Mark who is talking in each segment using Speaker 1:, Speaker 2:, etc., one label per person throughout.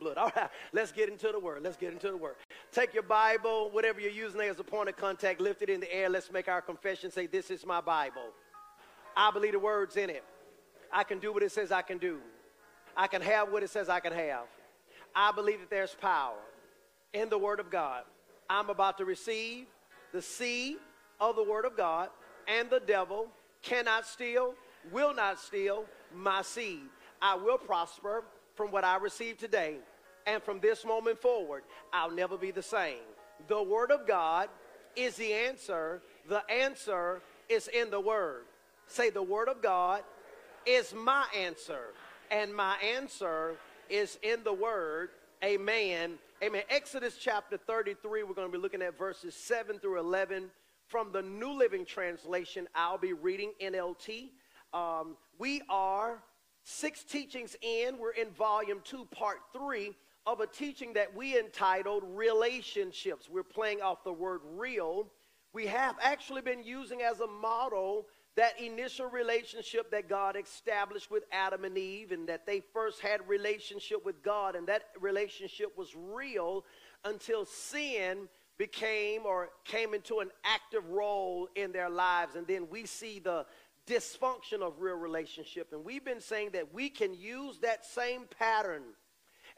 Speaker 1: blood. All right, let's get into the word. Let's get into the word. Take your Bible, whatever you're using as a point of contact, lift it in the air. Let's make our confession. Say, This is my Bible. I believe the words in it. I can do what it says I can do. I can have what it says I can have. I believe that there's power in the Word of God. I'm about to receive the seed of the Word of God, and the devil cannot steal, will not steal my seed. I will prosper from what I receive today. And from this moment forward, I'll never be the same. The Word of God is the answer. The answer is in the Word. Say, the Word of God is my answer. And my answer is in the Word. Amen. Amen. Exodus chapter 33, we're going to be looking at verses 7 through 11. From the New Living Translation, I'll be reading NLT. Um, we are six teachings in. We're in volume two, part three of a teaching that we entitled Relationships. We're playing off the word real. We have actually been using as a model that initial relationship that God established with Adam and Eve, and that they first had relationship with God, and that relationship was real until sin became or came into an active role in their lives. And then we see the dysfunction of real relationship. And we've been saying that we can use that same pattern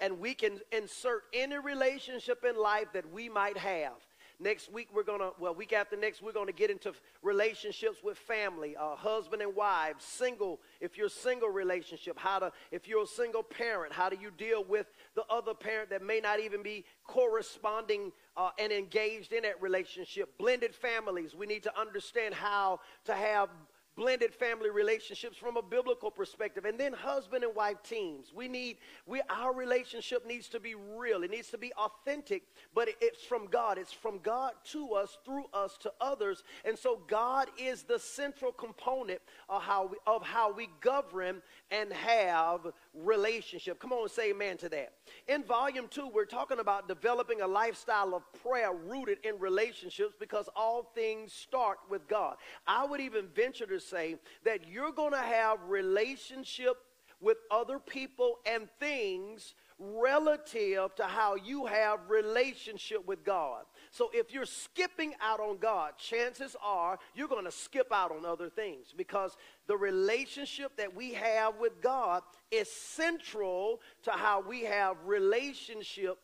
Speaker 1: and we can insert any relationship in life that we might have. Next week, we're going to, well, week after next, we're going to get into relationships with family, uh, husband and wives, single, if you're single relationship, how to, if you're a single parent, how do you deal with the other parent that may not even be corresponding uh, and engaged in that relationship? Blended families, we need to understand how to have blended family relationships from a biblical perspective and then husband and wife teams. We need we our relationship needs to be real. It needs to be authentic but it's from god. It's from god to us through us to others. And so god is the central component of how we, of how we govern and have relationship. Come on say amen to that. In volume two we're talking about developing a lifestyle of prayer rooted in relationships because all things start with god. I would even venture to say that you're going to have relationship with other people and things relative to how you have relationship with God. So if you're skipping out on God, chances are you're going to skip out on other things because the relationship that we have with God is central to how we have relationship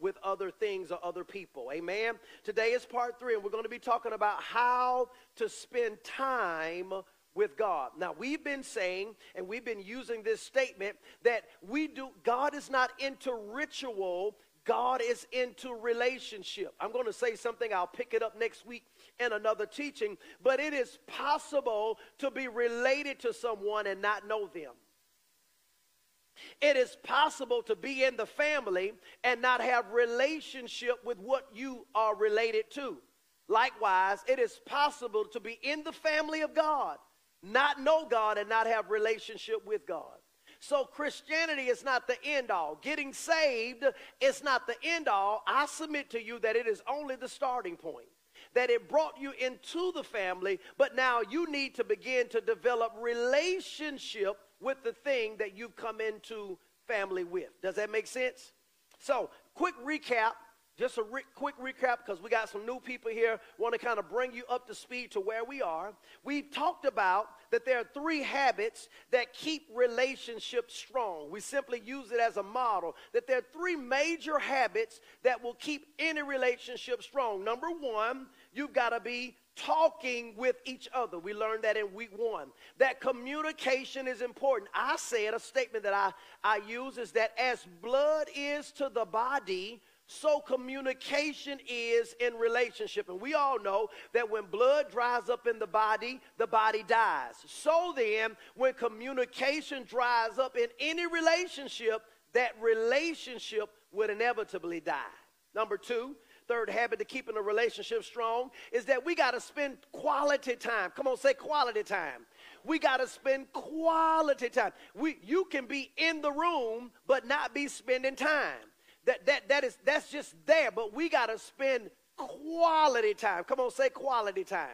Speaker 1: with other things or other people. Amen. Today is part 3 and we're going to be talking about how to spend time with God. Now, we've been saying and we've been using this statement that we do God is not into ritual, God is into relationship. I'm going to say something, I'll pick it up next week in another teaching, but it is possible to be related to someone and not know them. It is possible to be in the family and not have relationship with what you are related to. Likewise, it is possible to be in the family of God, not know God and not have relationship with God. So Christianity is not the end all. Getting saved is not the end all. I submit to you that it is only the starting point. That it brought you into the family, but now you need to begin to develop relationship with the thing that you've come into family with. Does that make sense? So, quick recap just a re- quick recap because we got some new people here. Want to kind of bring you up to speed to where we are. We've talked about that there are three habits that keep relationships strong. We simply use it as a model that there are three major habits that will keep any relationship strong. Number one, you've got to be talking with each other. We learned that in week one. That communication is important. I said a statement that I, I use is that as blood is to the body, so communication is in relationship. And we all know that when blood dries up in the body, the body dies. So then, when communication dries up in any relationship, that relationship would inevitably die. Number two, third habit to keeping a relationship strong is that we got to spend quality time. Come on, say quality time. We got to spend quality time. We, you can be in the room, but not be spending time. That, that, that is, that's just there, but we got to spend quality time. Come on, say quality time.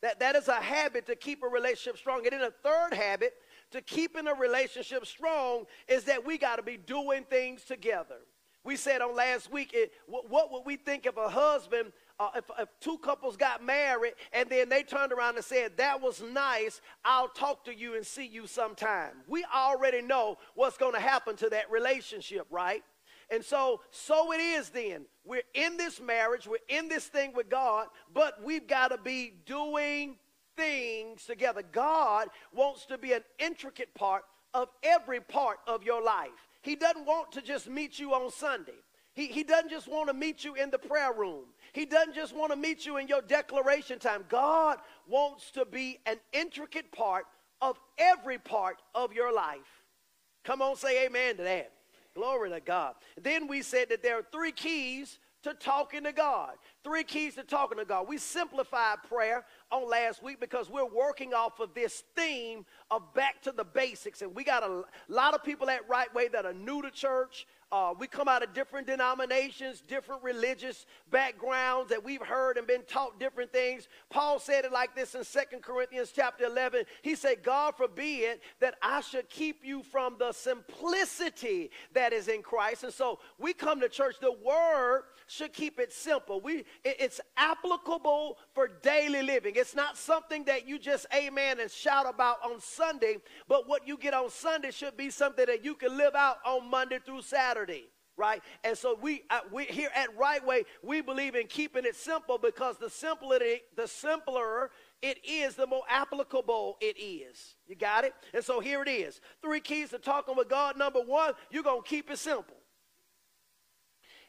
Speaker 1: That, that is a habit to keep a relationship strong. And then a third habit to keeping a relationship strong is that we got to be doing things together. We said on last week, it, what, what, would we think if a husband, uh, if, if two couples got married and then they turned around and said, That was nice, I'll talk to you and see you sometime? We already know what's going to happen to that relationship, right? And so, so it is then. We're in this marriage, we're in this thing with God, but we've got to be doing things together. God wants to be an intricate part of every part of your life. He doesn't want to just meet you on Sunday. He, he doesn't just want to meet you in the prayer room. He doesn't just want to meet you in your declaration time. God wants to be an intricate part of every part of your life. Come on, say amen to that. Glory to God. Then we said that there are three keys to talking to God. Three keys to talking to God. We simplified prayer on last week because we're working off of this theme of back to the basics. And we got a lot of people at Right Way that are new to church. Uh, we come out of different denominations, different religious backgrounds that we've heard and been taught different things. Paul said it like this in Second Corinthians chapter 11. He said, God forbid that I should keep you from the simplicity that is in Christ. And so we come to church, the word should keep it simple. We, it's applicable for daily living. It's not something that you just amen and shout about on Sunday, but what you get on Sunday should be something that you can live out on Monday through Saturday right? And so we, uh, we here at Right Way, we believe in keeping it simple because the simpler, the simpler it is, the more applicable it is. You got it? And so here it is. Three keys to talking with God. Number one, you're to keep it simple.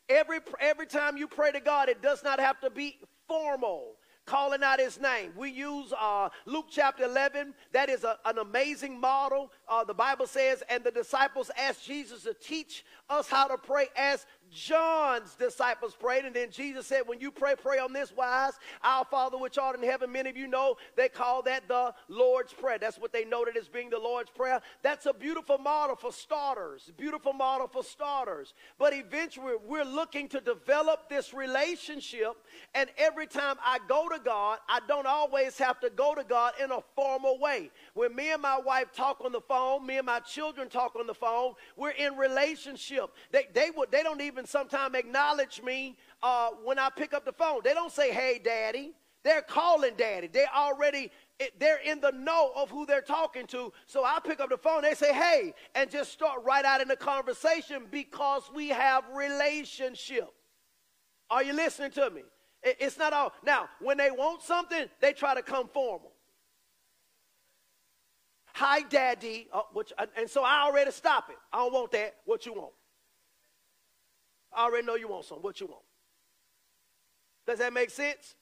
Speaker 1: Every, every time you pray to God, it does not have to be formal calling out his name. We use uh, Luke chapter 11. That is a, an amazing model. Uh, the Bible says, and the disciples asked Jesus to teach us how to pray as John's disciples prayed. And then Jesus said, When you pray, pray on this wise Our Father which art in heaven. Many of you know they call that the Lord's Prayer. That's what they noted as being the Lord's Prayer. That's a beautiful model for starters. Beautiful model for starters. But eventually, we're looking to develop this relationship. And every time I go to God, I don't always have to go to God in a formal way. When me and my wife talk on the phone, me and my children talk on the phone, we're in relationship. They, they, would, they don't even sometimes acknowledge me uh, when I pick up the phone. They don't say, hey, daddy. They're calling daddy. They're already, they're in the know of who they're talking to. So I pick up the phone, they say, hey, and just start right out in the conversation because we have relationship. Are you listening to me? It's not all. Now, when they want something, they try to come formal. Hi, daddy. Which, and so I already stop it. I don't want that. What you want? I already know you want some. What you want? Does that make sense?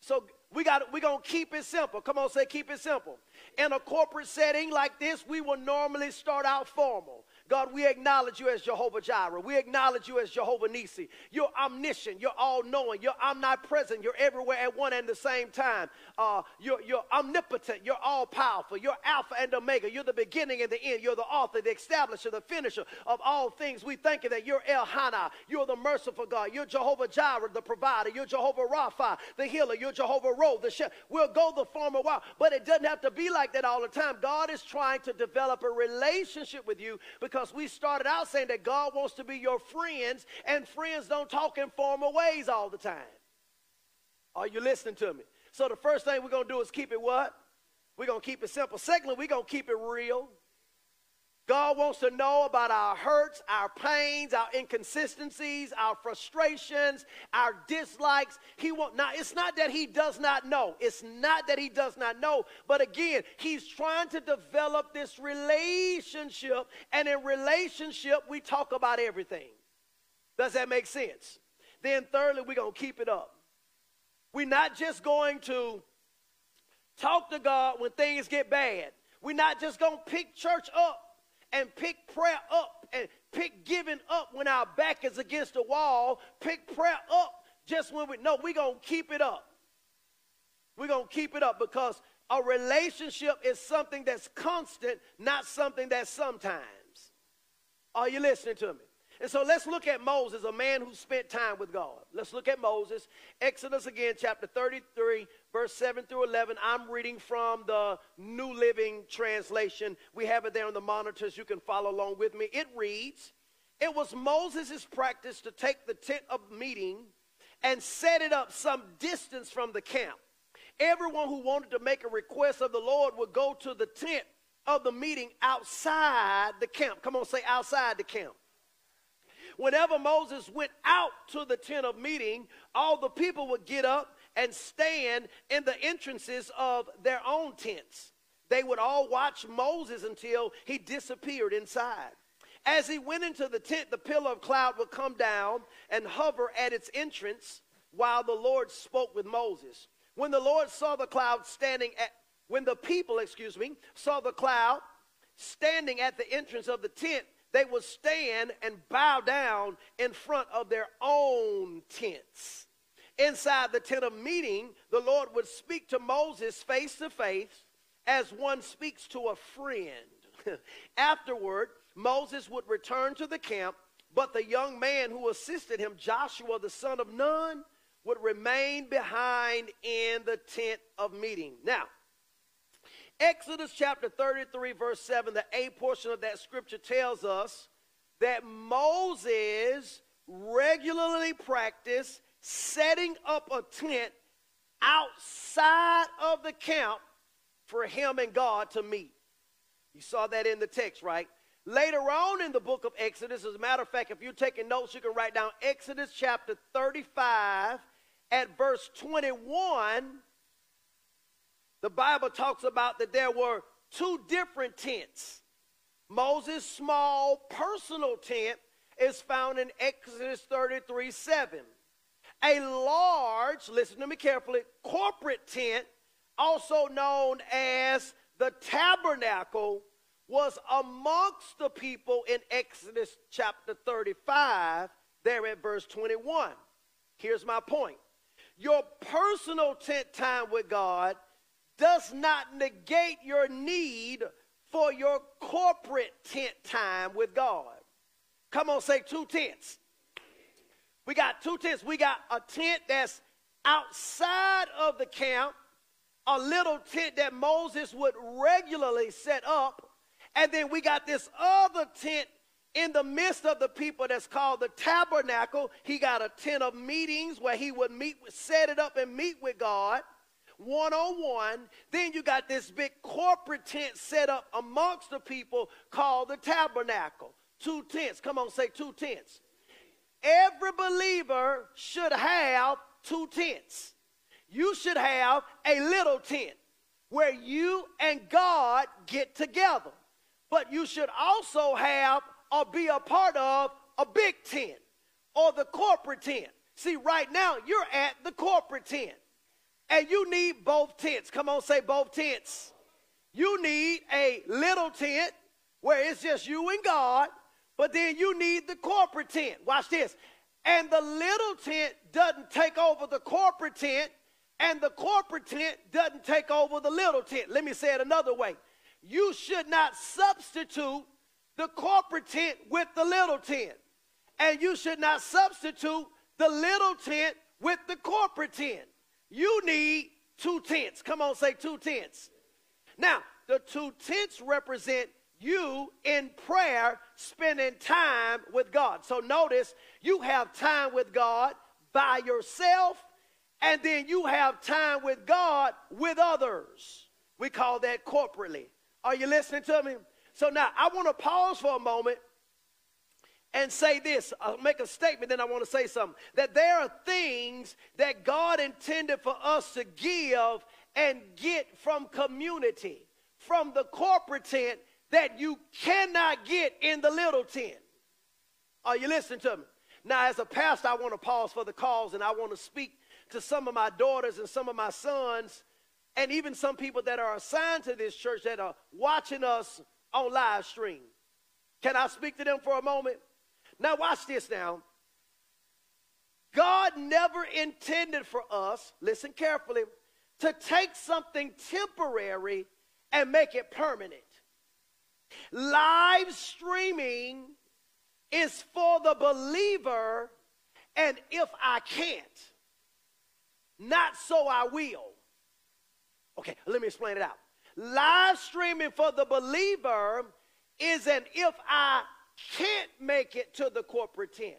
Speaker 1: So we got we're gonna keep it simple. Come on, say keep it simple. In a corporate setting like this, we will normally start out formal. God, we acknowledge you as Jehovah Jireh. We acknowledge you as Jehovah Nisi. You're omniscient. You're all knowing. You're omnipresent. You're everywhere at one and the same time. Uh, you're, you're omnipotent. You're all powerful. You're Alpha and Omega. You're the beginning and the end. You're the author, the establisher, the finisher of all things. We thank you that you're El Hana. You're the merciful God. You're Jehovah Jireh, the provider. You're Jehovah Rapha, the healer. You're Jehovah Ro, the chef. We'll go the former while, but it doesn't have to be like that all the time. God is trying to develop a relationship with you because because we started out saying that God wants to be your friends, and friends don't talk in formal ways all the time. Are you listening to me? So the first thing we're going to do is keep it what? We're going to keep it simple. Secondly, we're going to keep it real. God wants to know about our hurts, our pains, our inconsistencies, our frustrations, our dislikes. He want now it's not that he does not know. It's not that he does not know, but again, he's trying to develop this relationship and in relationship we talk about everything. Does that make sense? Then thirdly, we're going to keep it up. We're not just going to talk to God when things get bad. We're not just going to pick church up and pick prayer up and pick giving up when our back is against the wall. Pick prayer up just when we know we're going to keep it up. We're going to keep it up because a relationship is something that's constant, not something that's sometimes. Are you listening to me? And so let's look at Moses, a man who spent time with God. Let's look at Moses. Exodus again, chapter 33, verse 7 through 11. I'm reading from the New Living Translation. We have it there on the monitors. You can follow along with me. It reads It was Moses' practice to take the tent of meeting and set it up some distance from the camp. Everyone who wanted to make a request of the Lord would go to the tent of the meeting outside the camp. Come on, say outside the camp. Whenever Moses went out to the tent of meeting, all the people would get up and stand in the entrances of their own tents. They would all watch Moses until he disappeared inside. As he went into the tent, the pillar of cloud would come down and hover at its entrance while the Lord spoke with Moses. When the Lord saw the cloud standing at, when the people, excuse me, saw the cloud standing at the entrance of the tent, they would stand and bow down in front of their own tents. Inside the tent of meeting, the Lord would speak to Moses face to face as one speaks to a friend. Afterward, Moses would return to the camp, but the young man who assisted him, Joshua the son of Nun, would remain behind in the tent of meeting. Now, Exodus chapter 33, verse 7, the A portion of that scripture tells us that Moses regularly practiced setting up a tent outside of the camp for him and God to meet. You saw that in the text, right? Later on in the book of Exodus, as a matter of fact, if you're taking notes, you can write down Exodus chapter 35 at verse 21 the Bible talks about that there were two different tents. Moses' small personal tent is found in Exodus 33 7. A large, listen to me carefully, corporate tent, also known as the tabernacle, was amongst the people in Exodus chapter 35, there at verse 21. Here's my point your personal tent time with God does not negate your need for your corporate tent time with God. Come on, say two tents. We got two tents. We got a tent that's outside of the camp, a little tent that Moses would regularly set up, and then we got this other tent in the midst of the people that's called the tabernacle. He got a tent of meetings where he would meet, set it up and meet with God one on one. Then you got this big corporate tent set up amongst the people called the tabernacle. Two tents. Come on, say two tents. Every believer should have two tents. You should have a little tent where you and God get together. But you should also have or be a part of a big tent or the corporate tent. See, right now you're at the corporate tent. And you need both tents. Come on, say both tents. You need a little tent where it's just you and God, but then you need the corporate tent. Watch this. And the little tent doesn't take over the corporate tent, and the corporate tent doesn't take over the little tent. Let me say it another way. You should not substitute the corporate tent with the little tent. And you should not substitute the little tent with the corporate tent. You need two tents. Come on, say two tents. Now, the two tents represent you in prayer, spending time with God. So notice you have time with God by yourself, and then you have time with God with others. We call that corporately. Are you listening to me? So now I want to pause for a moment and say this. I'll make a statement, then I want to say something. That there are things that God intended for us to give and get from community, from the corporate tent, that you cannot get in the little tent. Are you listening to me? Now, as a pastor, I want to pause for the cause and I want to speak to some of my daughters and some of my sons, and even some people that are assigned to this church that are watching us on live stream. Can I speak to them for a moment? Now, watch this now. God never intended for us, listen carefully, to take something temporary and make it permanent. Live streaming is for the believer, and if I can't, not so I will. Okay, let me explain it out. Live streaming for the believer is an if I can't make it to the corporate tent,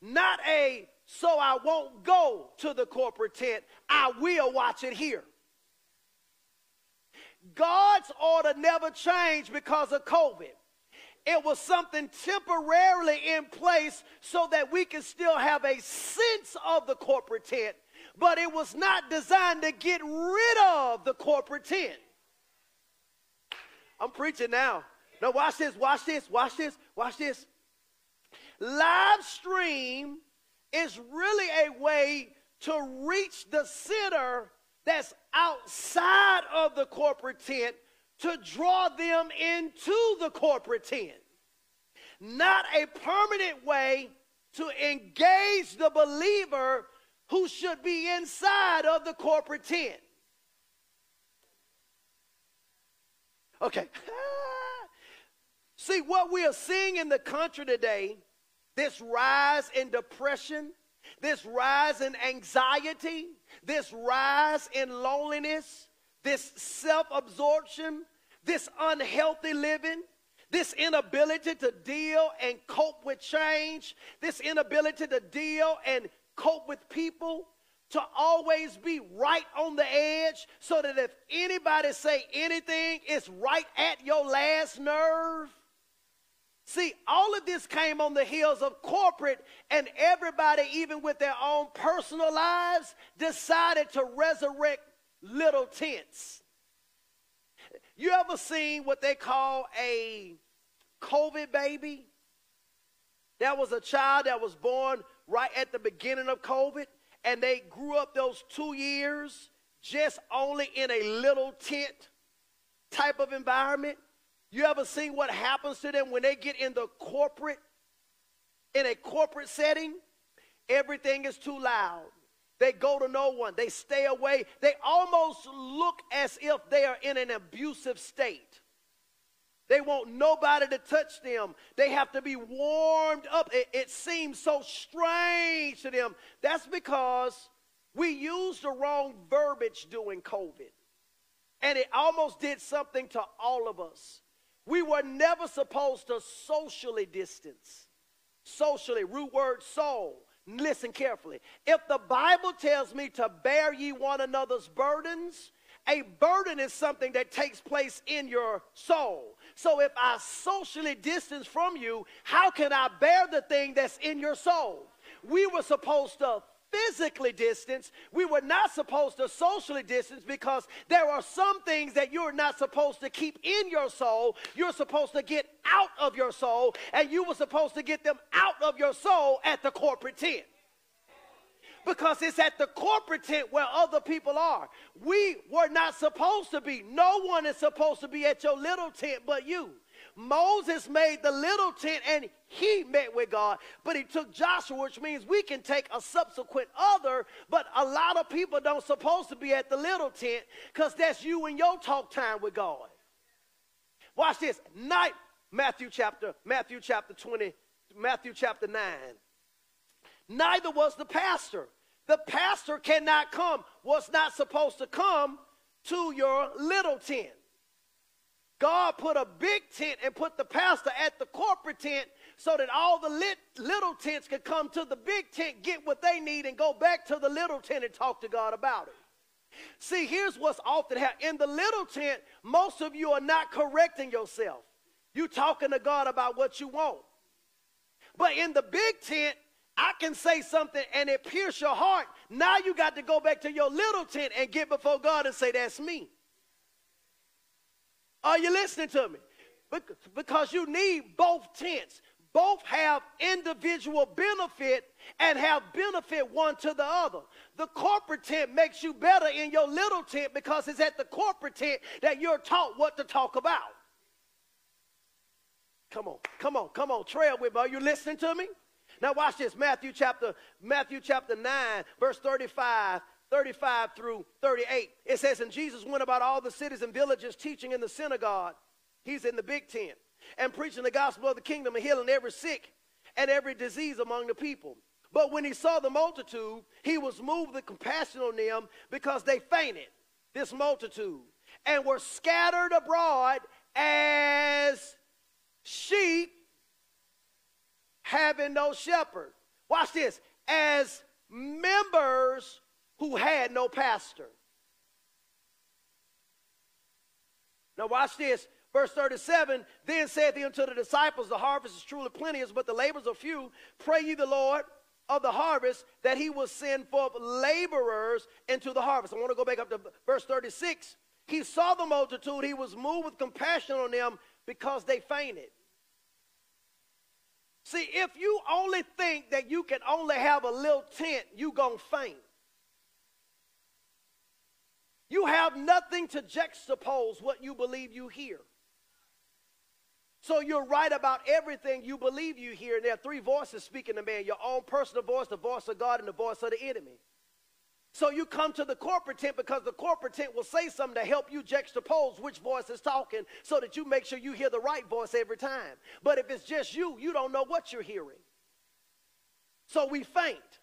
Speaker 1: not a so I won't go to the corporate tent, I will watch it here. God's order never changed because of COVID. It was something temporarily in place so that we can still have a sense of the corporate tent, but it was not designed to get rid of the corporate tent. I'm preaching now. Now, watch this, watch this, watch this, watch this. Live stream is really a way to reach the sinner that's outside of the corporate tent to draw them into the corporate tent. Not a permanent way to engage the believer who should be inside of the corporate tent. Okay. See, what we are seeing in the country today, this rise in depression, this rise in anxiety, this rise in loneliness, this self absorption, this unhealthy living, this inability to deal and cope with change, this inability to deal and cope with people, to always be right on the edge so that if anybody say anything, it's right at your last nerve. See, all of this came on the heels of corporate, and everybody, even with their own personal lives, decided to resurrect little tents. You ever seen what they call a COVID baby? That was a child that was born right at the beginning of COVID, and they grew up those two years just only in a little tent type of environment. You ever seen what happens to them when they get in the corporate, in a corporate setting? Everything is too loud. They go to no one. They stay away. They almost look as if they are in an abusive state. They want nobody to touch them. They have to be warmed up. It, it, seems so strange to them. That's because we used the wrong verbiage during COVID. And it almost did something to all of us. We were never supposed to socially distance. Socially, root word soul. Listen carefully. If the Bible tells me to bear ye one another's burdens, a burden is something that takes place in your soul. So if I socially distance from you, how can I bear the thing that's in your soul? We were supposed to physically distance. We were not supposed to socially distance because there are some things that you're not supposed to keep in your soul. You're supposed to get out of your soul, and you were supposed to get them out of your soul at the corporate tent. Because it's at the corporate tent where other people are. We were not supposed to be. No one is supposed to be at your little tent but you. Moses made the little tent and he met with God, but he took Joshua, which means we can take a subsequent other, but a lot of people don't supposed to be at the little tent because that's you and your talk time with God. Watch this. Night, Matthew chapter, Matthew chapter 20, Matthew chapter 9. Neither was the pastor. The pastor cannot come, was not supposed to come to your little tent. God put a big tent and put the pastor at the corporate tent so that all the lit, little tents could come to the big tent, get what they need, and go back to the little tent and talk to God about it. See, here's what's often happening. In the little tent, most of you are not correcting yourself. You talking to God about what you want. But in the big tent, I can say something and it pierce your heart. Now you got to go back to your little tent and get before God and say, That's me. Are you listening to me? Because you need both tents. Both have individual benefit and have benefit one to the other. The corporate tent makes you better in your little tent because it's at the corporate tent that you're taught what to talk about. Come on, come on, come on, trail with me. Are you listening to me? Now watch this. Matthew chapter, Matthew chapter 9, verse 35 35 through 38. It says, And Jesus went about all the cities and villages teaching in the synagogue. He's in the big tent and preaching the gospel of the kingdom and healing every sick and every disease among the people. But when he saw the multitude, he was moved with compassion on them because they fainted, this multitude, and were scattered abroad as sheep having no shepherd. Watch this. As members who had no pastor. Now, watch this. Verse 37 Then saith he unto the disciples, The harvest is truly plenteous, but the labors are few. Pray ye the Lord of the harvest that he will send forth laborers into the harvest. I want to go back up to verse 36. He saw the multitude, he was moved with compassion on them because they fainted. See, if you only think that you can only have a little tent, you going to faint. You have nothing to juxtapose what you believe you hear. So you're right about everything you believe you hear. And there are three voices speaking to man your own personal voice, the voice of God, and the voice of the enemy. So you come to the corporate tent because the corporate tent will say something to help you juxtapose which voice is talking so that you make sure you hear the right voice every time. But if it's just you, you don't know what you're hearing. So we faint.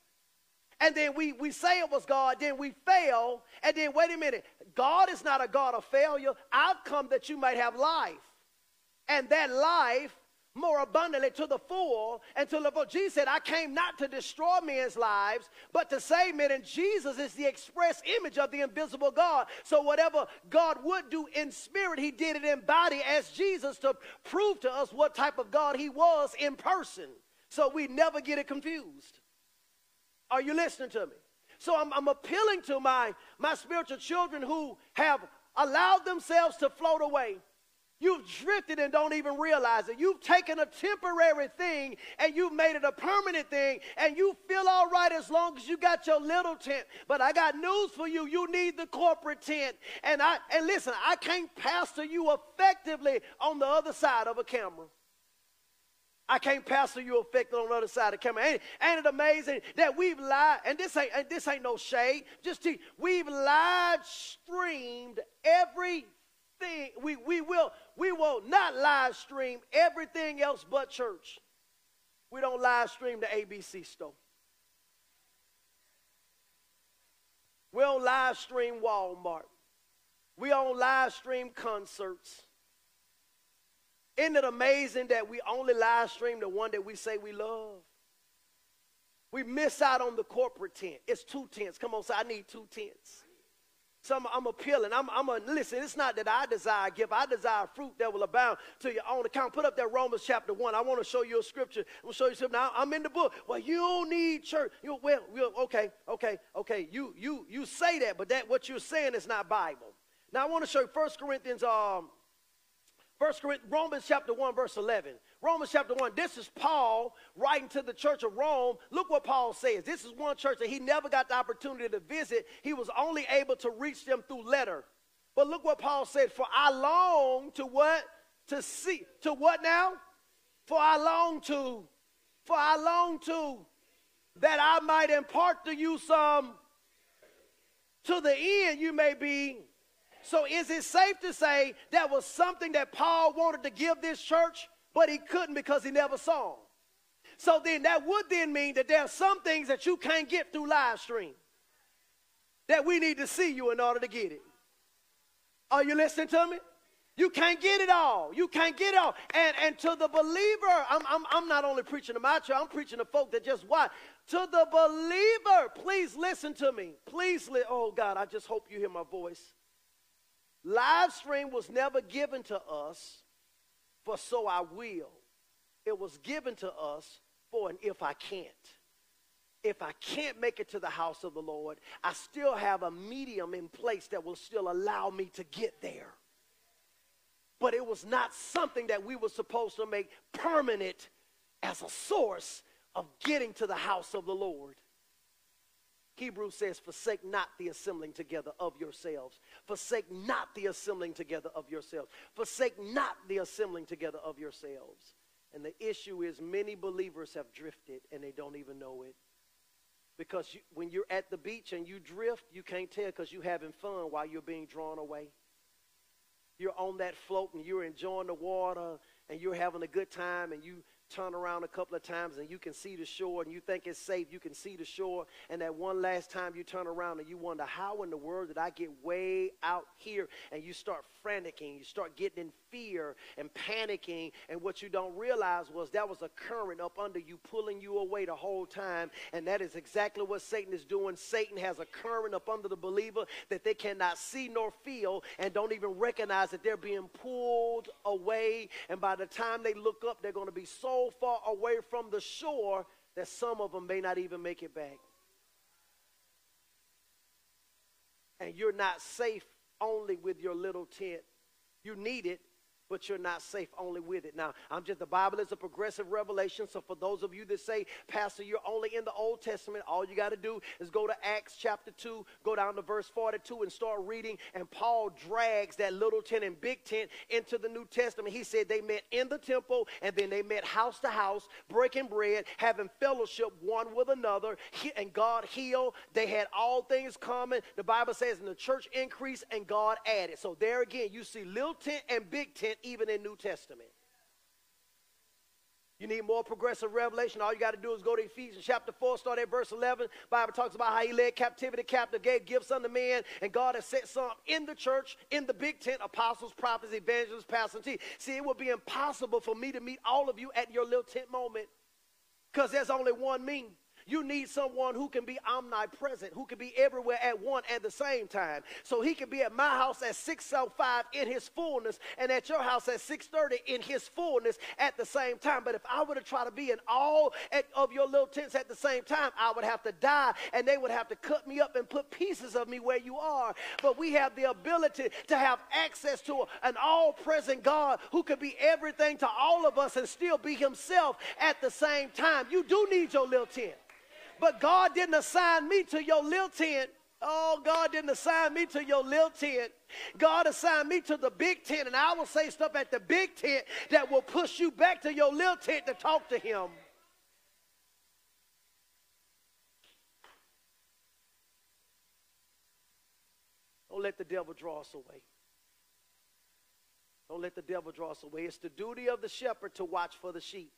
Speaker 1: And then we, we say it was God, then we fail, and then wait a minute. God is not a God of failure. I've come that you might have life. And that life more abundantly to the full and to the full. Jesus said, I came not to destroy men's lives, but to save men. And Jesus is the express image of the invisible God. So whatever God would do in spirit, he did it in body as Jesus to prove to us what type of God he was in person. So we never get it confused. Are you listening to me? So I'm, I'm appealing to my, my spiritual children who have allowed themselves to float away You've drifted and don't even realize it. You've taken a temporary thing and you've made it a permanent thing, and you feel all right as long as you got your little tent. But I got news for you. You need the corporate tent. And I and listen, I can't pastor you effectively on the other side of a camera. I can't pastor you effectively on the other side of camera. Ain't, ain't it amazing that we've live, and this ain't and this ain't no shade, just to, we've live streamed everything. we, we will we will not live stream everything else but church. We don't live stream the ABC store. We don't live stream Walmart. We don't live stream concerts. Isn't it amazing that we only live stream the one that we say we love? We miss out on the corporate tent. It's two tents. Come on, say, I need two tents. So I'm, I'm appealing. I'm, I'm a, listen, it's not that I desire gift. I desire fruit that will abound to your own account. Put up that Romans chapter 1. I want to show you a scripture. I'm going to show you something. Now, I'm in the book. Well, you don't need church. You, well, okay, okay, okay. You, you, you say that, but that what you're saying is not Bible. Now, I want to show you 1 Corinthians, um, 1 Corinthians, Romans chapter 1, verse 11. Romans chapter 1. This is Paul writing to the church of Rome. Look what Paul says. This is one church that he never got the opportunity to visit. He was only able to reach them through letter. But look what Paul said. For I long to what? To see. To what now? For I long to. For I long to. That I might impart to you some. To the end you may be. So is it safe to say that was something that Paul wanted to give this church? but he couldn't because he never saw them. So then that would then mean that there are some things that you can't get through live stream. That we need to see you in order to get it. Are you listening to me? You can't get it all. You can't get it all. And, and to the believer, I'm, I'm, I'm not only preaching to my church, I'm preaching to folk that just watch. To the believer, please listen to me. Please, li- oh God, I just hope you hear my voice. Live stream was never given to us for so I will. It was given to us for an if I can't. If I can't make it to the house of the Lord, I still have a medium in place that will still allow me to get there. But it was not something that we were supposed to make permanent as a source of getting to the house of the Lord. Hebrews says, Forsake not the assembling together of yourselves. Forsake not the assembling together of yourselves. Forsake not the assembling together of yourselves. And the issue is, many believers have drifted and they don't even know it. Because you, when you're at the beach and you drift, you can't tell because you're having fun while you're being drawn away. You're on that float and you're enjoying the water and you're having a good time and you turn around a couple of times and you can see the shore and you think it's safe, you can see the shore, and that one last time you turn around and you wonder, how in the world did I get way out here? And you start franticing, you start getting in fear and panicking, and what you don't realize was that was a current up under you pulling you away the whole time, and that is exactly what Satan is doing. Satan has a current up under the believer that they cannot see nor feel and don't even recognize that they're being pulled away, and by the time they look up, they're going to be so far away from the shore that some of them may not even make it back. And you're not safe only with your little tent. You need it, but you're not safe only with it. Now, I'm just, the Bible is a progressive revelation. So for those of you that say, Pastor, you're only in the Old Testament, all you got to do is go to Acts chapter 2, go down to verse 42 and start reading. And Paul drags that little tent and big tent into the New Testament. He said they met in the temple and then they met house to house, breaking bread, having fellowship one with another, and God healed. They had all things common. The Bible says, and the church increased and God added. So there again, you see little tent and big tent even in New Testament. You need more progressive revelation. All you got to do is go to Ephesians chapter 4, start at verse 11. Bible talks about how he led captivity captive, gave gifts unto men, and God has set some in the church, in the big tent, apostles, prophets, evangelists, pastors, and teachers. See, it would be impossible for me to meet all of you at your little tent moment because there's only one me. You need someone who can be omnipresent, who can be everywhere at one at the same time. So he can be at my house at 605 in his fullness and at your house at 630 in his fullness at the same time. But if I were to try to be in all at, of your little tents at the same time, I would have to die and they would have to cut me up and put pieces of me where you are. But we have the ability to have access to an all present God who could be everything to all of us and still be himself at the same time. You do need your little tent. But God didn't assign me to your little tent. Oh, God didn't assign me to your little tent. God assigned me to the big tent, and I will say stuff at the big tent that will push you back to your little tent to talk to Him. Don't let the devil draw us away. Don't let the devil draw us away. It's the duty of the shepherd to watch for the sheep,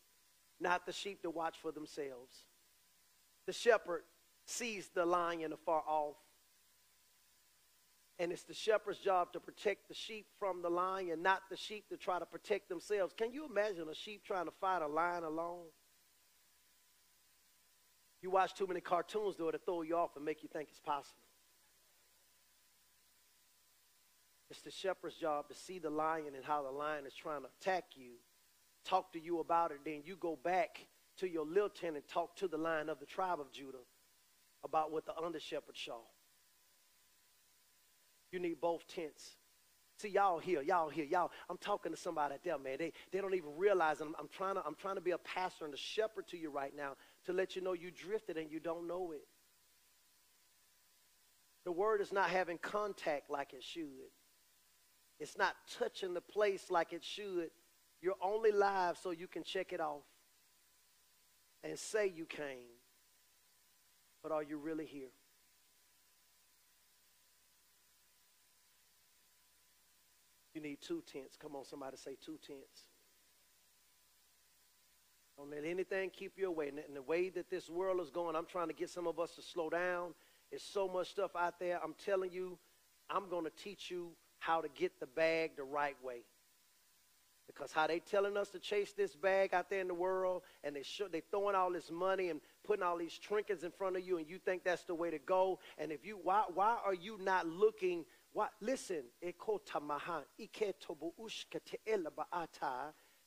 Speaker 1: not the sheep to watch for themselves the shepherd sees the lion afar off. And it's the shepherd's job to protect the sheep from the lion, not the sheep to try to protect themselves. Can you imagine a sheep trying to fight a lion alone? You watch too many cartoons, though, to throw you off and make you think it's possible. It's the shepherd's job to see the lion and how the lion is trying to attack you, talk to you about it, then you go back to your little tent and talk to the Lion of the tribe of Judah about what the under shepherd saw. You need both tents. See, y'all here, y'all here, y'all. I'm talking to somebody out there, man. They, they don't even realize. I'm, I'm, trying to, I'm trying to be a pastor and a shepherd to you right now to let you know you drifted and you don't know it. The word is not having contact like it should. It's not touching the place like it should. You're only live so you can check it off and say you came, but are you really here? You need two tents. Come on, somebody say two tents. Don't let anything keep you away. And the way that this world is going, I'm trying to get some of us to slow down. There's so much stuff out there. I'm telling you, I'm going to teach you how to get the bag the right way. Because how they telling us to chase this bag out there in the world, and they show, they throwing all this money and putting all these trinkets in front of you, and you think that's the way to go. And if you why why are you not looking? Why listen?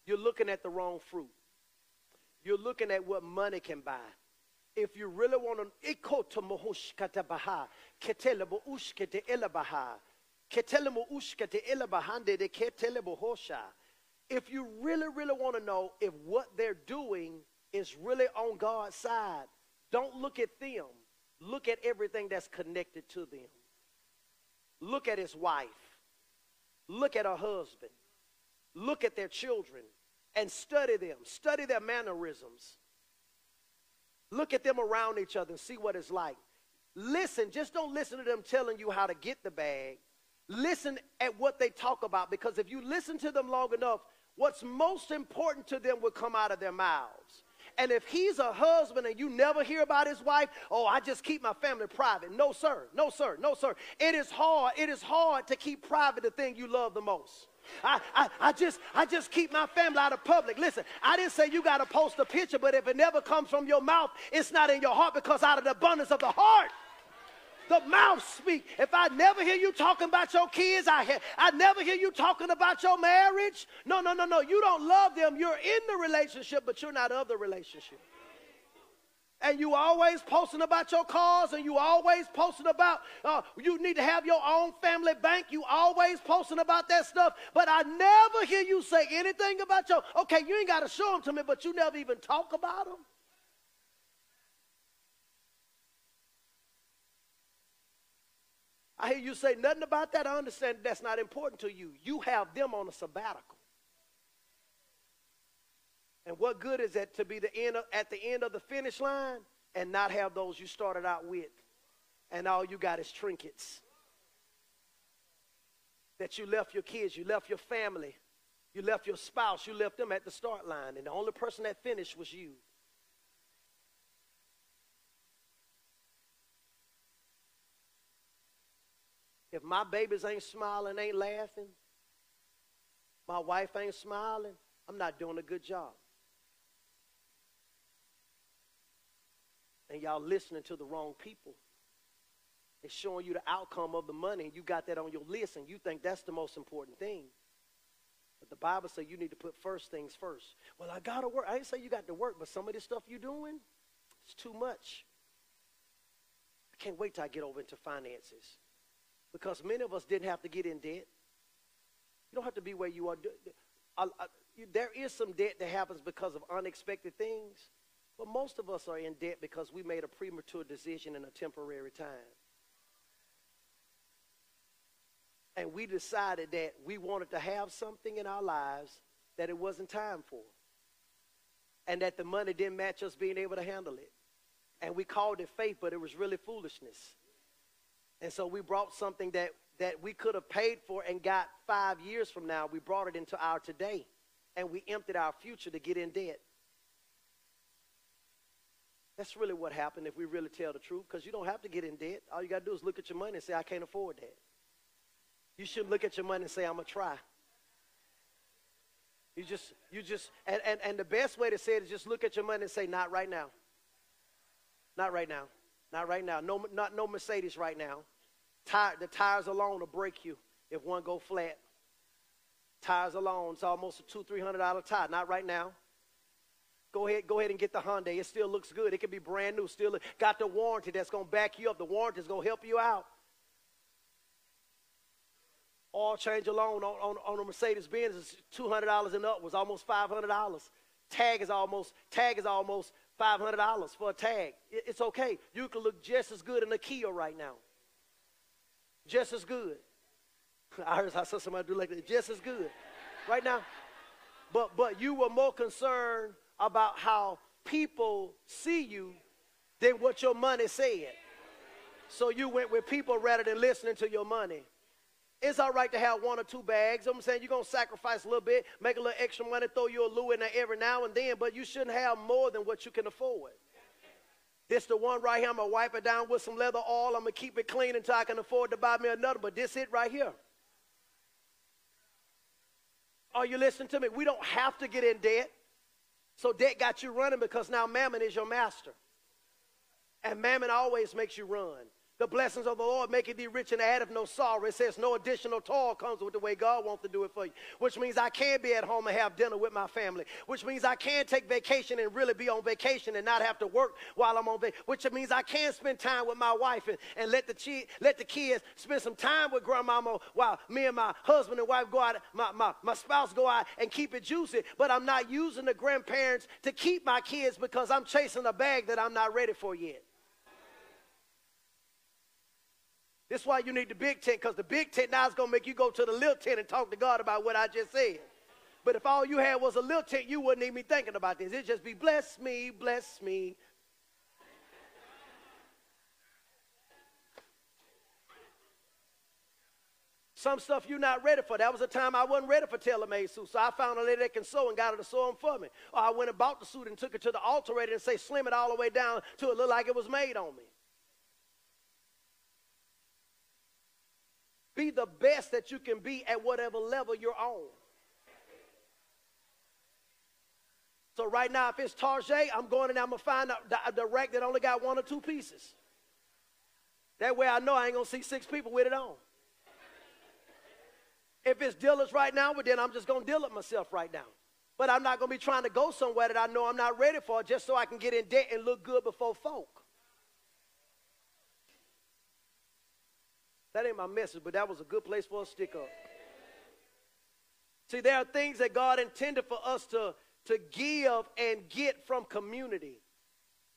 Speaker 1: You're looking at the wrong fruit. You're looking at what money can buy. If you really want to, if you really, really want to know if what they're doing is really on God's side, don't look at them. Look at everything that's connected to them. Look at his wife. Look at her husband. Look at their children and study them. Study their mannerisms. Look at them around each other and see what it's like. Listen, just don't listen to them telling you how to get the bag. Listen at what they talk about because if you listen to them long enough, what's most important to them will come out of their mouths. And if he's a husband and you never hear about his wife, oh, I just keep my family private. No, sir. No, sir. No, sir. It is hard. It is hard to keep private the thing you love the most. I, I, I, just I just keep my family out of public. Listen, I didn't say you got to post a picture, but if it never comes from your mouth, it's not in your heart because out of the abundance of the heart, the mouth speak. If I never hear you talking about your kids, I, I never hear you talking about your marriage. No, no, no, no. You don't love them. You're in the relationship, but you're not of the relationship. And you always posting about your cars, and you always posting about uh, you need to have your own family bank. You always posting about that stuff, but I never hear you say anything about your. Okay, you ain't got to show them to me, but you never even talk about them. I hear you say nothing about that. I understand that's not important to you. You have them on a sabbatical. And what good is it to be the end of, at the end of the finish line and not have those you started out with? And all you got is trinkets. That you left your kids, you left your family, you left your spouse, you left them at the start line, and the only person that finished was you. If my babies ain't smiling, ain't laughing, my wife ain't smiling, I'm not doing a good job. And y'all listening to the wrong people. It's showing you the outcome of the money, you got that on your list, and you think that's the most important thing. But the Bible says you need to put first things first. Well, I got to work. I ain't say you got to work, but some of this stuff you're doing, it's too much. I can't wait till I get over into finances because many of us didn't have to get in debt. You don't have to be where you are. There is some debt that happens because of unexpected things, but most of us are in debt because we made a premature decision in a temporary time. And we decided that we wanted to have something in our lives that it wasn't time for. And that the money didn't match us being able to handle it. And we called it faith, but it was really foolishness. And so we brought something that, that we could have paid for and got five years from now. We brought it into our today. And we emptied our future to get in debt. That's really what happened if we really tell the truth, because you don't have to get in debt. All you got to do is look at your money and say, I can't afford that. You shouldn't look at your money and say, I'm going to try. You just, you just, and, and, and the best way to say it is just look at your money and say, not right now. Not right now. Not right now. No, not no Mercedes right now. Tire, the tires alone will break you if one go flat. Tires alone, it's almost a two, three hundred dollar tire. Not right now. Go ahead, go ahead and get the Hyundai. It still looks good. It can be brand new. Still got the warranty that's gonna back you up. The warranty is gonna help you out. Oil change alone on, on, on a Mercedes Benz is two hundred dollars and up was almost five hundred dollars. Tag is almost tag is almost five hundred dollars for a tag. It, it's okay. You can look just as good in a Kia right now just as good. I heard I saw somebody do like that, just as good, right now. But but you were more concerned about how people see you than what your money said. So you went with people rather than listening to your money. It's all right to have one or two bags. I'm saying you're going to sacrifice a little bit, make a little extra money, throw you a loo in there every now and then, but you shouldn't have more than what you can afford. This the one right here. I'm going to wipe it down with some leather oil. I'm going to keep it clean until I can afford to buy me another. But this it right here. Are you listening to me? We don't have to get in debt. So debt got you running because now mammon is your master. And mammon always makes you run. The blessings of the Lord make it thee rich and add of no sorrow. It says no additional toil comes with the way God wants to do it for you. Which means I can be at home and have dinner with my family. Which means I can take vacation and really be on vacation and not have to work while I'm on vacation. Which means I can spend time with my wife and, and let, the chi- let the kids spend some time with grandmama while me and my husband and wife go out, my, my, my spouse go out and keep it juicy. But I'm not using the grandparents to keep my kids because I'm chasing a bag that I'm not ready for yet. That's why you need the big tent, because the big tent now is going to make you go to the little tent and talk to God about what I just said. But if all you had was a little tent, you wouldn't even be thinking about this. It'd just be, bless me, bless me. Some stuff you're not ready for. That was a time I wasn't ready for tailor-made suits. So I found a lady that can sew and got her to sew them for me. Or I went and bought the suit and took it to the alterator and say, slim it all the way down to it look like it was made on me. Be the best that you can be at whatever level you're on. So right now, if it's Tarjay, I'm going and I'm gonna find a, rack that only got one or two pieces. That way I know I ain't gonna see six people with it on. If it's dealers right now, well, then I'm just gonna deal it myself right now. But I'm not gonna be trying to go somewhere that I know I'm not ready for just so I can get in debt and look good before folk. That ain't my message, but that was a good place for a stick up. See, there are things that God intended for us to, to give and get from community.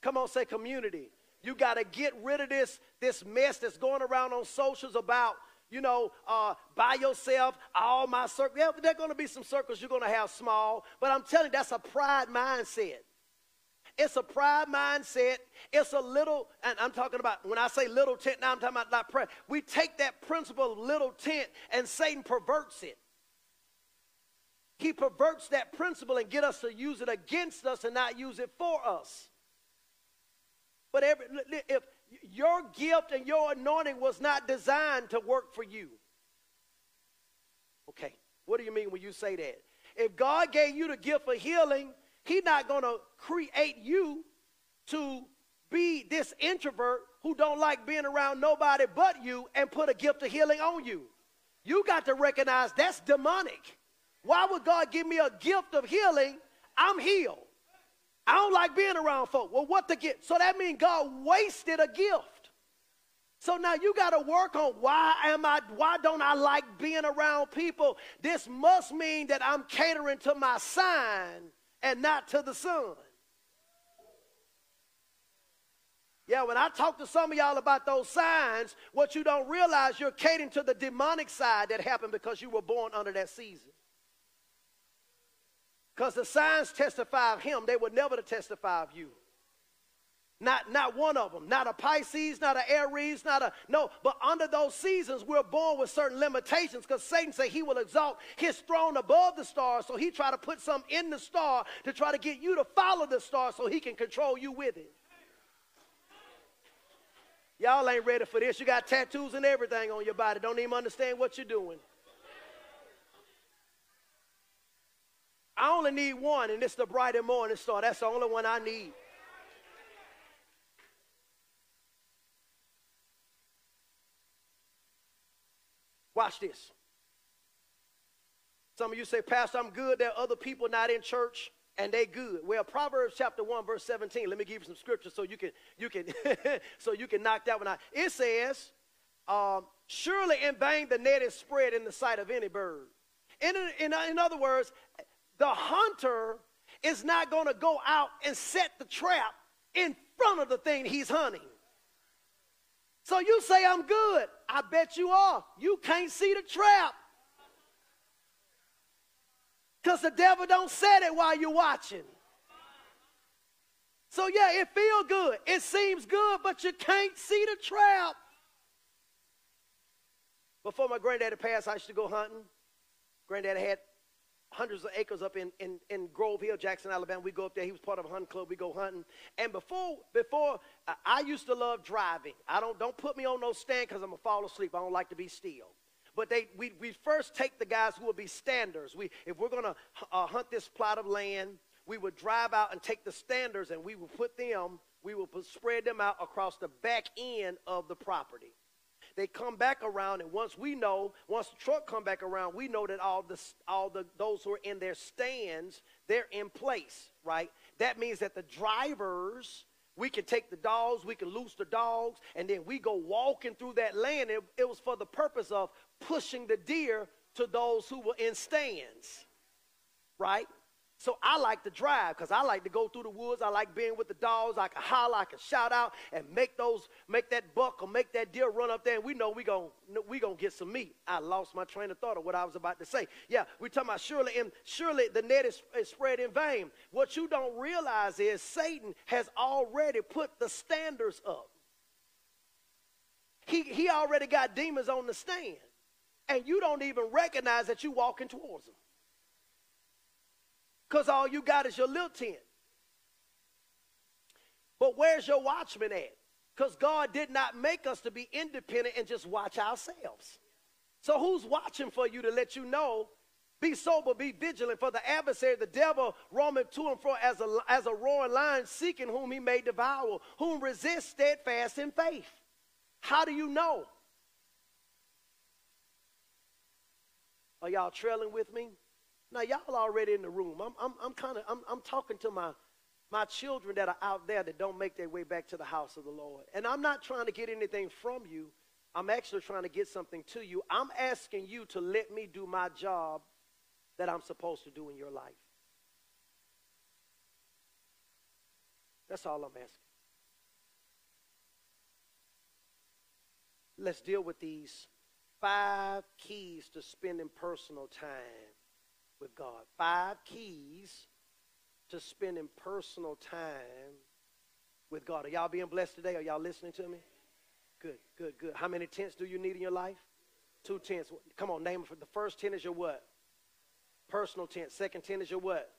Speaker 1: Come on, say community. You got to get rid of this, this mess that's going around on socials about, you know, uh, by yourself, all my circles. Yeah, there are going to be some circles you're going to have small, but I'm telling you, that's a pride mindset. It's a pride mindset. It's a little, and I'm talking about, when I say little tent, now I'm talking about not pride. We take that principle of little tent and Satan perverts it. He perverts that principle and get us to use it against us and not use it for us. But every, if your gift and your anointing was not designed to work for you. Okay, what do you mean when you say that? If God gave you the gift of healing, He's not going to create you to be this introvert who don't like being around nobody but you and put a gift of healing on you. You got to recognize that's demonic. Why would God give me a gift of healing? I'm healed. I don't like being around folk. Well, what the gift? So that means God wasted a gift. So now you got to work on why am I why don't I like being around people? This must mean that I'm catering to my sign and not to the sun. Yeah, when I talk to some of y'all about those signs, what you don't realize, you're catering to the demonic side that happened because you were born under that season. Because the signs testify of him, they would never to testify of you. Not, not one of them. Not a Pisces, not an Aries, not a, no. But under those seasons, we're born with certain limitations because Satan said he will exalt his throne above the stars. So he try to put some in the star to try to get you to follow the star so he can control you with it. Y'all ain't ready for this. You got tattoos and everything on your body. Don't even understand what you're doing. I only need one, and it's the bright and morning star. That's the only one I need. Watch this. Some of you say, Pastor, I'm good. There are other people not in church and they good. Well, Proverbs chapter 1, verse 17. Let me give you some scripture so you can you can so you can knock that one out. It says, um, surely in vain the net is spread in the sight of any bird. In, in, in other words, the hunter is not going to go out and set the trap in front of the thing he's hunting. So you say, I'm good. I bet you are. You can't see the trap. Because the devil don't set it while you're watching. So yeah, it feel good. It seems good, but you can't see the trap. Before my granddaddy passed, I used to go hunting. Granddaddy had hundreds of acres up in, in, in Grove Hill, Jackson, Alabama. We go up there. He was part of a hunting club. We go hunting. And before, before uh, I used to love driving. I don't, don't put me on no stand because I'm going to fall asleep. I don't like to be still. But they, we, we first take the guys who will be standers. We, if we're going to uh, hunt this plot of land, we would drive out and take the standers and we would put them, we would put, spread them out across the back end of the property. They come back around, and once we know, once the truck come back around, we know that all the all the those who are in their stands, they're in place, right? That means that the drivers, we can take the dogs, we can loose the dogs, and then we go walking through that land. It, it was for the purpose of pushing the deer to those who were in stands, right? So I like to drive because I like to go through the woods. I like being with the dogs. I can holler, I can shout out, and make those, make that buck or make that deer run up there. And we know we gonna we gonna get some meat. I lost my train of thought of what I was about to say. Yeah, we're talking about surely, and surely the net is, is spread in vain. What you don't realize is Satan has already put the standards up. He he already got demons on the stand. and you don't even recognize that you're walking towards them. Because all you got is your little tent. But where's your watchman at? Because God did not make us to be independent and just watch ourselves. So who's watching for you to let you know? Be sober, be vigilant, for the adversary, the devil, roaming to and fro as a, as a roaring lion, seeking whom he may devour, whom resist steadfast in faith. How do you know? Are y'all trailing with me? Now y'all are already in the room. I'm, I'm, I'm kind of I'm, I'm talking to my my children that are out there that don't make their way back to the house of the Lord. And I'm not trying to get anything from you. I'm actually trying to get something to you. I'm asking you to let me do my job that I'm supposed to do in your life. That's all I'm asking. Let's deal with these five keys to spending personal time with God. Five keys to spending personal time with God. Are y'all being blessed today? Are y'all listening to me? Good, good, good. How many tents do you need in your life? Two tents. Come on, name it. The first tent is your what? Personal tent. Second tent is your what?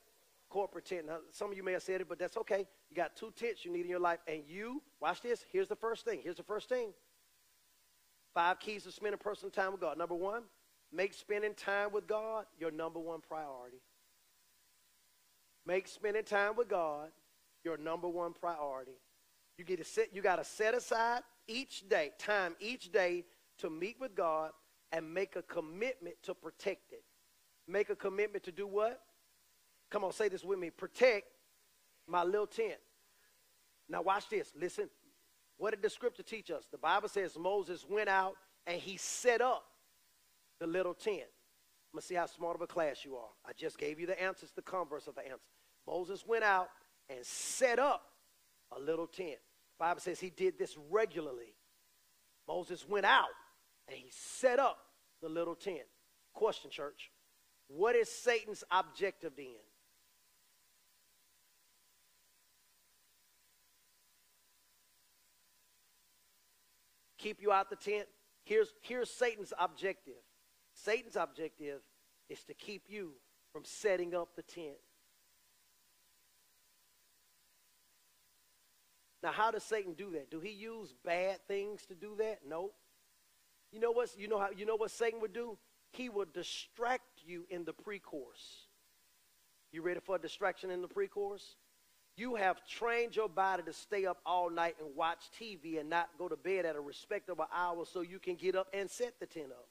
Speaker 1: Corporate tent. Now, some of you may have said it, but that's okay. You got two tents you need in your life. And you, watch this. Here's the first thing. Here's the first thing. Five keys to spending personal time with God. Number one, make spending time with God your number one priority. Make spending time with God your number one priority. You get to set, you got to set aside each day, time each day to meet with God and make a commitment to protect it. Make a commitment to do what? Come on, say this with me. Protect my little tent. Now watch this. Listen, what did the scripture teach us? The Bible says Moses went out and he set up the little tent. I'm going to see how smart of a class you are. I just gave you the answers, the converse of the answer. Moses went out and set up a little tent. The Bible says he did this regularly. Moses went out and he set up the little tent. Question, church. What is Satan's objective then? keep you out the tent. Here's, here's Satan's objective. Satan's objective is to keep you from setting up the tent. Now, how does Satan do that? Do he use bad things to do that? No. You know what? You know how? You know what Satan would do? He would distract you in the pre-course. You ready for a distraction in the pre-course? You have trained your body to stay up all night and watch TV and not go to bed at a respectable hour so you can get up and set the tent up.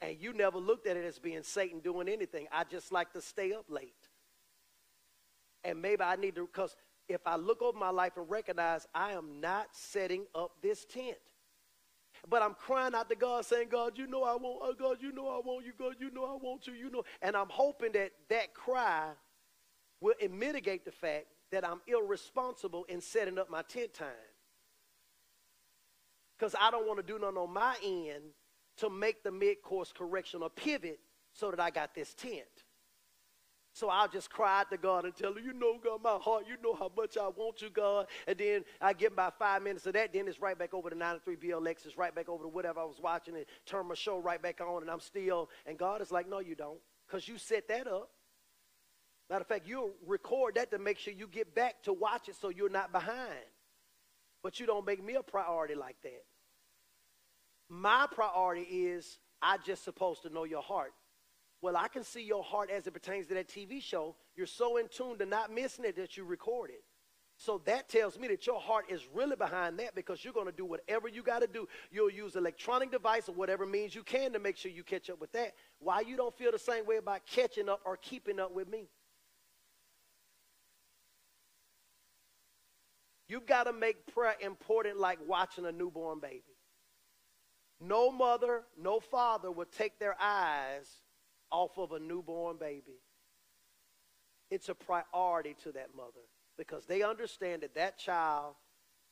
Speaker 1: And you never looked at it as being Satan doing anything. I just like to stay up late. And maybe I need to, because if I look over my life and recognize I am not setting up this tent. But I'm crying out to God saying, God, you know I want, oh God, you know I want you, God, you know I want you, you know. And I'm hoping that that cry will mitigate the fact that I'm irresponsible in setting up my tent time. Because I don't want to do nothing on my end to make the mid-course correction or pivot so that I got this tent. So I'll just cry out to God and tell him, you know, God, my heart, you know how much I want you, God. And then I get about five minutes of that, then it's right back over to 93 BLX, it's right back over to whatever I was watching and turn my show right back on and I'm still, and God is like, no, you don't, because you set that up. Matter of fact, you'll record that to make sure you get back to watch it so you're not behind. But you don't make me a priority like that. My priority is I just supposed to know your heart. Well, I can see your heart as it pertains to that TV show. You're so in tune to not missing it that you record it. So that tells me that your heart is really behind that because you're going to do whatever you got to do. You'll use electronic device or whatever means you can to make sure you catch up with that. Why you don't feel the same way about catching up or keeping up with me? You've got to make prayer important like watching a newborn baby. No mother, no father would take their eyes off of a newborn baby. It's a priority to that mother because they understand that that child,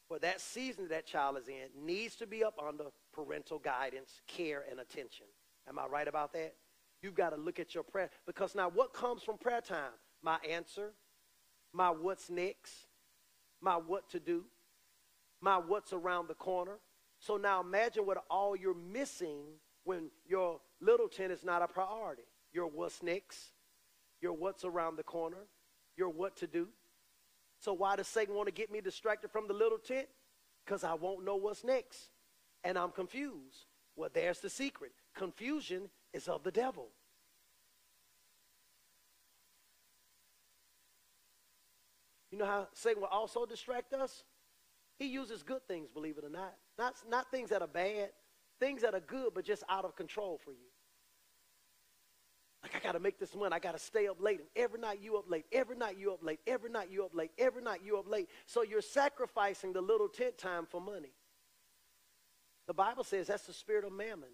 Speaker 1: or that season that child is in, needs to be up under parental guidance, care, and attention. Am I right about that? You've got to look at your prayer because now what comes from prayer time? My answer, my what's next, my what to do, my what's around the corner, So now imagine what all you're missing when your little tent is not a priority. Your what's next, your what's around the corner, your what to do. So why does Satan want to get me distracted from the little tent? Because I won't know what's next. And I'm confused. Well, there's the secret. Confusion is of the devil. You know how Satan will also distract us? He uses good things, believe it or not. Not, not things that are bad, things that are good, but just out of control for you. Like, I got to make this money. I got to stay up late. And every night you up late. Every night you up late. Every night you up late. Every night you up late. So you're sacrificing the little tent time for money. The Bible says that's the spirit of mammon.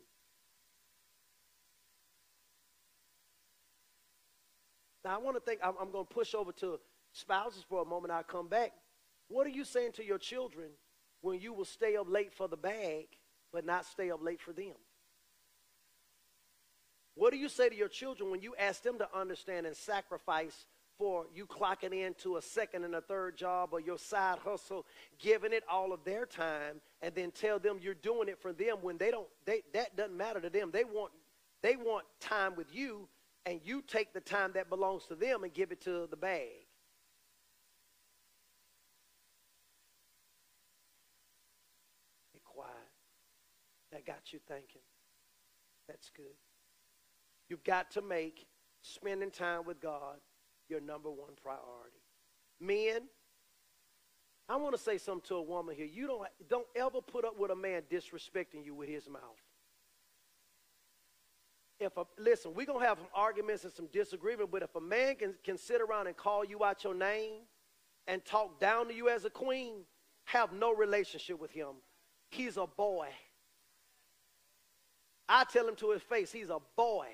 Speaker 1: Now, I want to think, I'm, I'm going to push over to spouses for a moment. I'll come back. What are you saying to your children when you will stay up late for the bag, but not stay up late for them? What do you say to your children when you ask them to understand and sacrifice for you clocking into a second and a third job or your side hustle, giving it all of their time, and then tell them you're doing it for them when they don't they that doesn't matter to them. They want they want time with you, and you take the time that belongs to them and give it to the bag. Be quiet. That got you thinking. That's good. You've got to make spending time with God your number one priority. Men, I want to say something to a woman here. You don't, don't ever put up with a man disrespecting you with his mouth. If a, listen, we're going to have some arguments and some disagreement, but if a man can, can sit around and call you out your name and talk down to you as a queen, have no relationship with him. He's a boy. I tell him to his face, he's a boy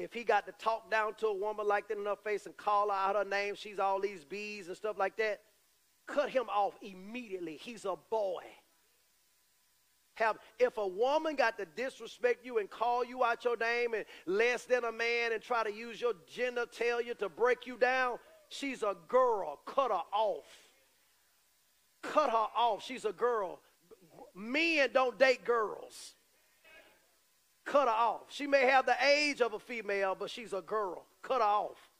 Speaker 1: if he got to talk down to a woman like that in her face and call her out her name, she's all these bees and stuff like that, cut him off immediately. He's a boy. Have, if a woman got to disrespect you and call you out your name and less than a man and try to use your genitalia to break you down, she's a girl. Cut her off. Cut her off. She's a girl. Men don't date girls cut her off. She may have the age of a female, but she's a girl. Cut her off.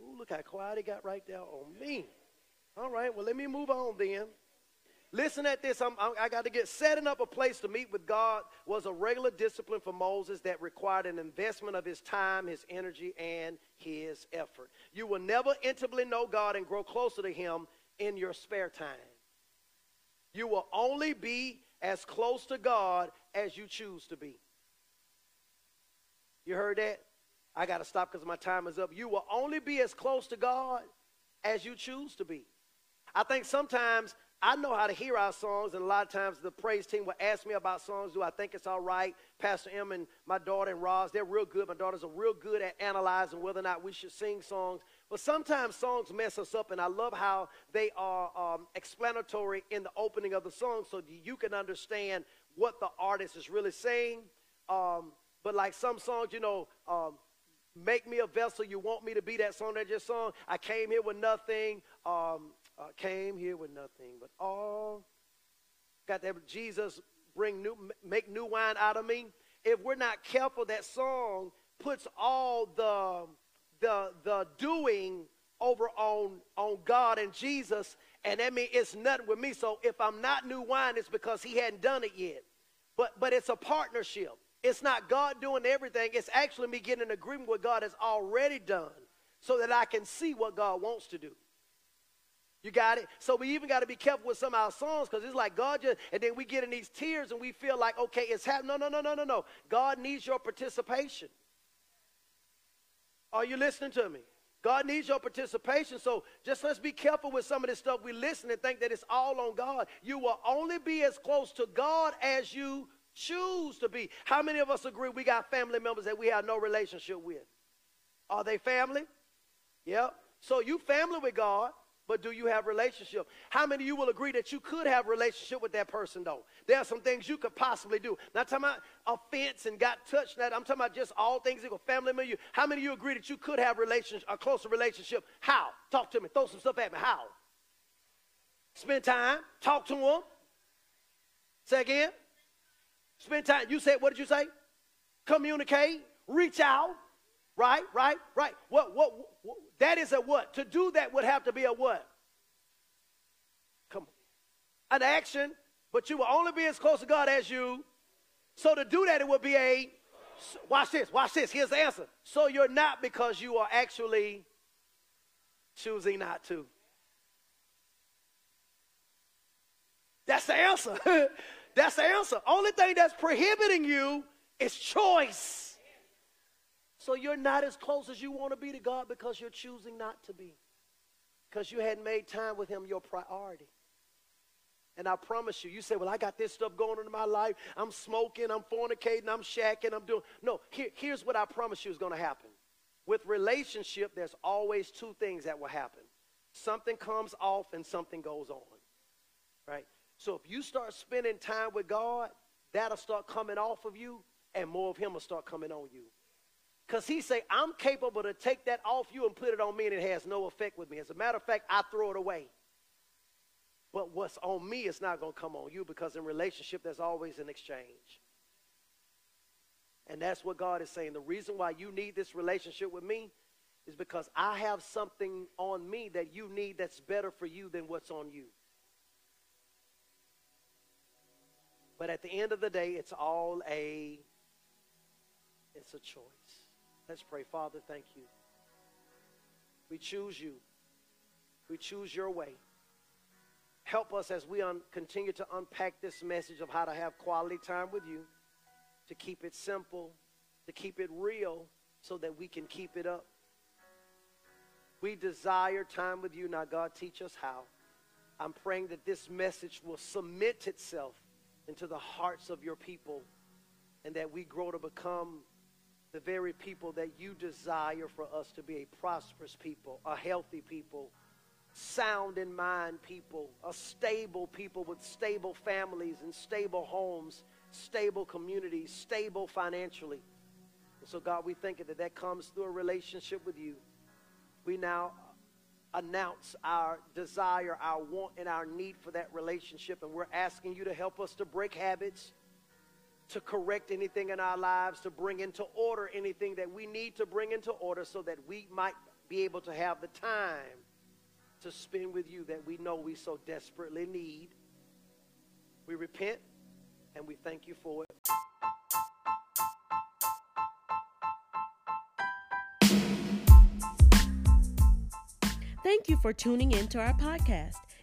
Speaker 1: Ooh, look how quiet he got right there on me. All right, well, let me move on then. Listen at this. I'm, i got to get setting up a place to meet with God was a regular discipline for Moses that required an investment of his time, his energy, and his effort. You will never intimately know God and grow closer to him in your spare time. You will only be as close to God as you choose to be. You heard that? I got to stop because my time is up. You will only be as close to God as you choose to be. I think sometimes I know how to hear our songs, and a lot of times the praise team will ask me about songs. Do I think it's all right? Pastor M and my daughter and Roz, they're real good. My daughters are real good at analyzing whether or not we should sing songs. But sometimes songs mess us up, and I love how they are um, explanatory in the opening of the song so you can understand what the artist is really saying. Um, but like some songs, you know, um, Make Me a Vessel, You Want Me to Be That song that just sung. I came here with nothing. Um, uh, came here with nothing, but all. Got that Jesus bring new, make new wine out of me. If we're not careful, that song puts all the the, the doing over on, on God and Jesus, and that means it's nothing with me. So if I'm not new wine, it's because he hadn't done it yet. But, but it's a partnership. It's not God doing everything. It's actually me getting an agreement with God has already done so that I can see what God wants to do. You got it? So we even got to be careful with some of our songs because it's like God just, and then we get in these tears and we feel like, okay, it's happening. No, no, no, no, no, no. God needs your participation. Are you listening to me? God needs your participation. So just let's be careful with some of this stuff we listen and think that it's all on God. You will only be as close to God as you choose to be. How many of us agree we got family members that we have no relationship with? Are they family? Yep. So you family with God but do you have relationship? How many of you will agree that you could have relationship with that person though? There are some things you could possibly do. Not talking about offense and got touched. That I'm talking about just all things equal. Family member. How many of you agree that you could have relationship, a closer relationship? How? Talk to me. Throw some stuff at me. How? Spend time. Talk to them. Say again. Spend time. You said, what did you say? Communicate. Reach out. Right, right, right. What, what, what, that is a what? To do that would have to be a what? Come on. An action, but you will only be as close to God as you. So to do that, it would be a, watch this, watch this. Here's the answer. So you're not because you are actually choosing not to. That's the answer. that's the answer. Only thing that's prohibiting you is choice. So you're not as close as you want to be to God because you're choosing not to be. Because you hadn't made time with Him your priority. And I promise you, you say, Well, I got this stuff going on in my life. I'm smoking, I'm fornicating, I'm shacking, I'm doing. No, here, here's what I promise you is going to happen. With relationship, there's always two things that will happen something comes off and something goes on. Right? So if you start spending time with God, that'll start coming off of you, and more of Him will start coming on you. Because he say, I'm capable to take that off you and put it on me and it has no effect with me. As a matter of fact, I throw it away. But what's on me is not going to come on you because in relationship, there's always an exchange. And that's what God is saying. The reason why you need this relationship with me is because I have something on me that you need that's better for you than what's on you. But at the end of the day, it's all a it's a choice. Let's pray. Father, thank you. We choose you. We choose your way. Help us as we un- continue to unpack this message of how to have quality time with you, to keep it simple, to keep it real, so that we can keep it up. We desire time with you. Now, God, teach us how. I'm praying that this message will submit itself into the hearts of your people and that we grow to become the very people that you desire for us to be a prosperous people, a healthy people, sound in mind people, a stable people with stable families and stable homes, stable communities, stable financially. And so, God, we think that that comes through a relationship with you. We now announce our desire, our want, and our need for that relationship. And we're asking you to help us to break habits to correct anything in our lives, to bring into order anything that we need to bring into order so that we might be able to have the time to spend with you that we know we so desperately need. We repent and we thank you for it.
Speaker 2: Thank you for tuning in to our podcast.